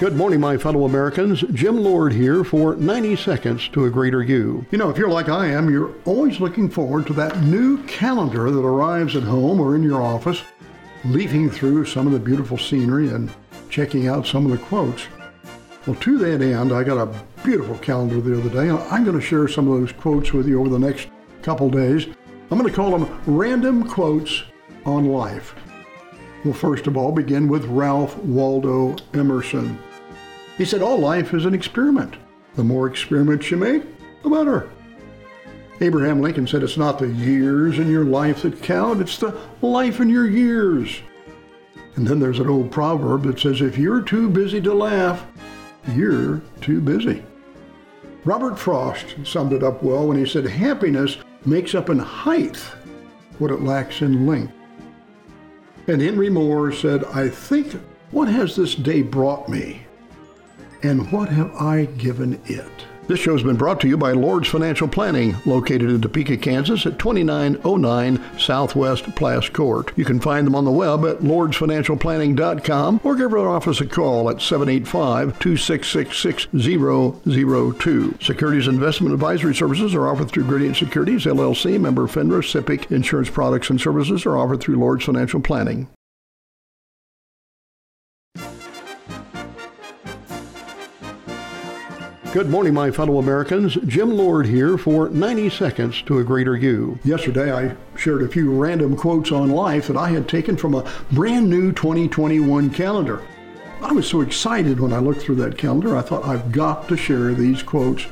Good morning, my fellow Americans. Jim Lord here for 90 Seconds to a Greater You. You know, if you're like I am, you're always looking forward to that new calendar that arrives at home or in your office, leafing through some of the beautiful scenery and checking out some of the quotes. Well, to that end, I got a beautiful calendar the other day, and I'm going to share some of those quotes with you over the next couple days. I'm going to call them random quotes on life. We'll first of all begin with Ralph Waldo Emerson. He said, All life is an experiment. The more experiments you make, the better. Abraham Lincoln said, It's not the years in your life that count, it's the life in your years. And then there's an old proverb that says, If you're too busy to laugh, you're too busy. Robert Frost summed it up well when he said, Happiness makes up in height what it lacks in length. And Henry Moore said, I think, what has this day brought me? And what have I given it? This show has been brought to you by Lord's Financial Planning, located in Topeka, Kansas at 2909 Southwest Plass Court. You can find them on the web at lordsfinancialplanning.com or give our office a call at 785-266-6002. Securities investment advisory services are offered through Gradient Securities, LLC, member FINRA, SIPC. Insurance products and services are offered through Lord's Financial Planning. Good morning, my fellow Americans. Jim Lord here for 90 Seconds to a Greater You. Yesterday, I shared a few random quotes on life that I had taken from a brand new 2021 calendar. I was so excited when I looked through that calendar, I thought I've got to share these quotes.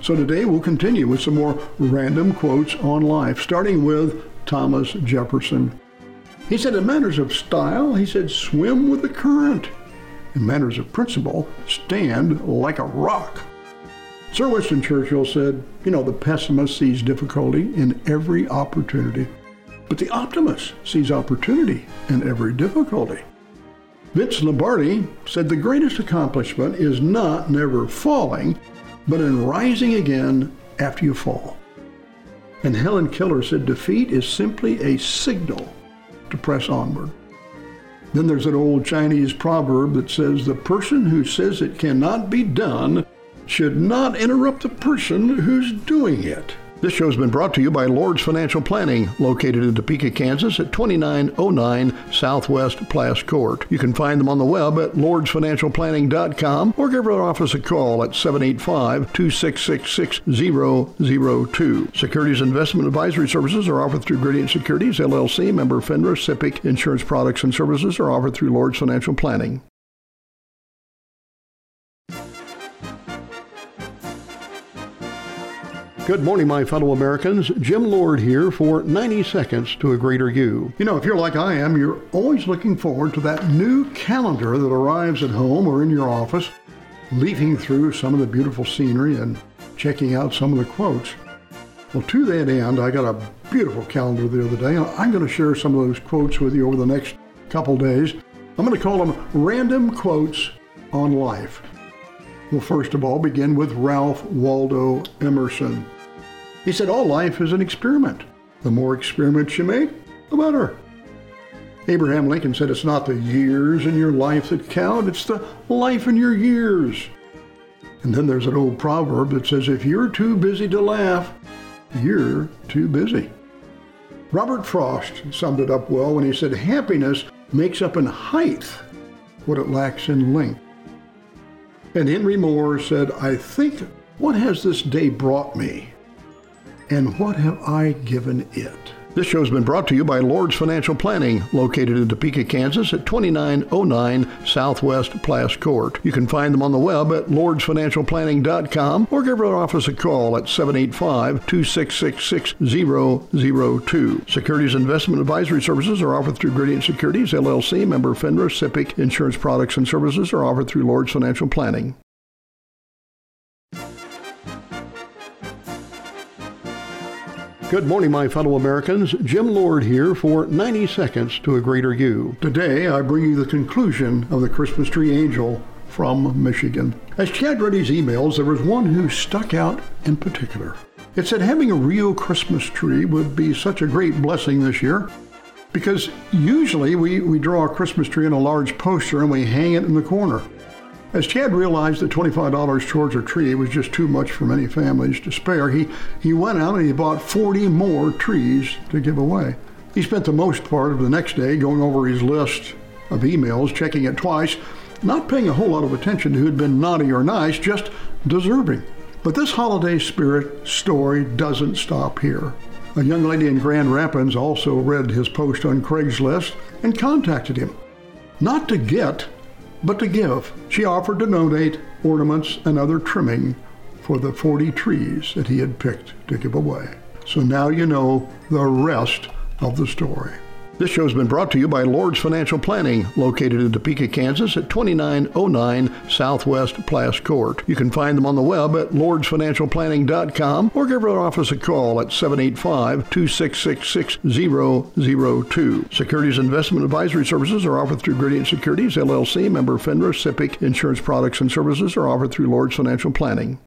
So today we'll continue with some more random quotes on life, starting with Thomas Jefferson. He said, in matters of style, he said, swim with the current. In matters of principle, stand like a rock. Sir Winston Churchill said, you know, the pessimist sees difficulty in every opportunity, but the optimist sees opportunity in every difficulty. Vince Lombardi said the greatest accomplishment is not never falling, but in rising again after you fall. And Helen Keller said defeat is simply a signal to press onward. Then there's an old Chinese proverb that says the person who says it cannot be done should not interrupt the person who's doing it. This show has been brought to you by Lord's Financial Planning, located in Topeka, Kansas at 2909 Southwest Plass Court. You can find them on the web at lordsfinancialplanning.com or give our office a call at 785-266-6002. Securities investment advisory services are offered through Gradient Securities, LLC, member FINRA, SIPC. Insurance products and services are offered through Lord's Financial Planning. Good morning, my fellow Americans. Jim Lord here for 90 Seconds to a Greater You. You know, if you're like I am, you're always looking forward to that new calendar that arrives at home or in your office, leafing through some of the beautiful scenery and checking out some of the quotes. Well, to that end, I got a beautiful calendar the other day, and I'm going to share some of those quotes with you over the next couple days. I'm going to call them random quotes on life. We'll first of all begin with Ralph Waldo Emerson. He said, All life is an experiment. The more experiments you make, the better. Abraham Lincoln said, It's not the years in your life that count, it's the life in your years. And then there's an old proverb that says, If you're too busy to laugh, you're too busy. Robert Frost summed it up well when he said, Happiness makes up in height what it lacks in length. And Henry Moore said, I think, what has this day brought me? and what have I given it? This show has been brought to you by Lord's Financial Planning, located in Topeka, Kansas at 2909 Southwest Plass Court. You can find them on the web at lordsfinancialplanning.com or give our office a call at 785-266-6002. Securities investment advisory services are offered through Gradient Securities, LLC, member FINRA, SIPC. Insurance products and services are offered through Lord's Financial Planning. Good morning, my fellow Americans. Jim Lord here for 90 Seconds to a Greater You. Today, I bring you the conclusion of the Christmas Tree Angel from Michigan. As Chad read his emails, there was one who stuck out in particular. It said having a real Christmas tree would be such a great blessing this year because usually we, we draw a Christmas tree in a large poster and we hang it in the corner. As Chad realized that $25 towards a tree was just too much for many families to spare, he, he went out and he bought 40 more trees to give away. He spent the most part of the next day going over his list of emails, checking it twice, not paying a whole lot of attention to who'd been naughty or nice, just deserving. But this holiday spirit story doesn't stop here. A young lady in Grand Rapids also read his post on Craigslist and contacted him. Not to get, but to give. She offered to donate ornaments and other trimming for the 40 trees that he had picked to give away. So now you know the rest of the story. This show has been brought to you by Lord's Financial Planning, located in Topeka, Kansas at 2909 Southwest Plass Court. You can find them on the web at lordsfinancialplanning.com or give our office a call at 785 266 6002. Securities investment advisory services are offered through Gradient Securities, LLC, member FINRA, SIPC. Insurance products and services are offered through Lord's Financial Planning.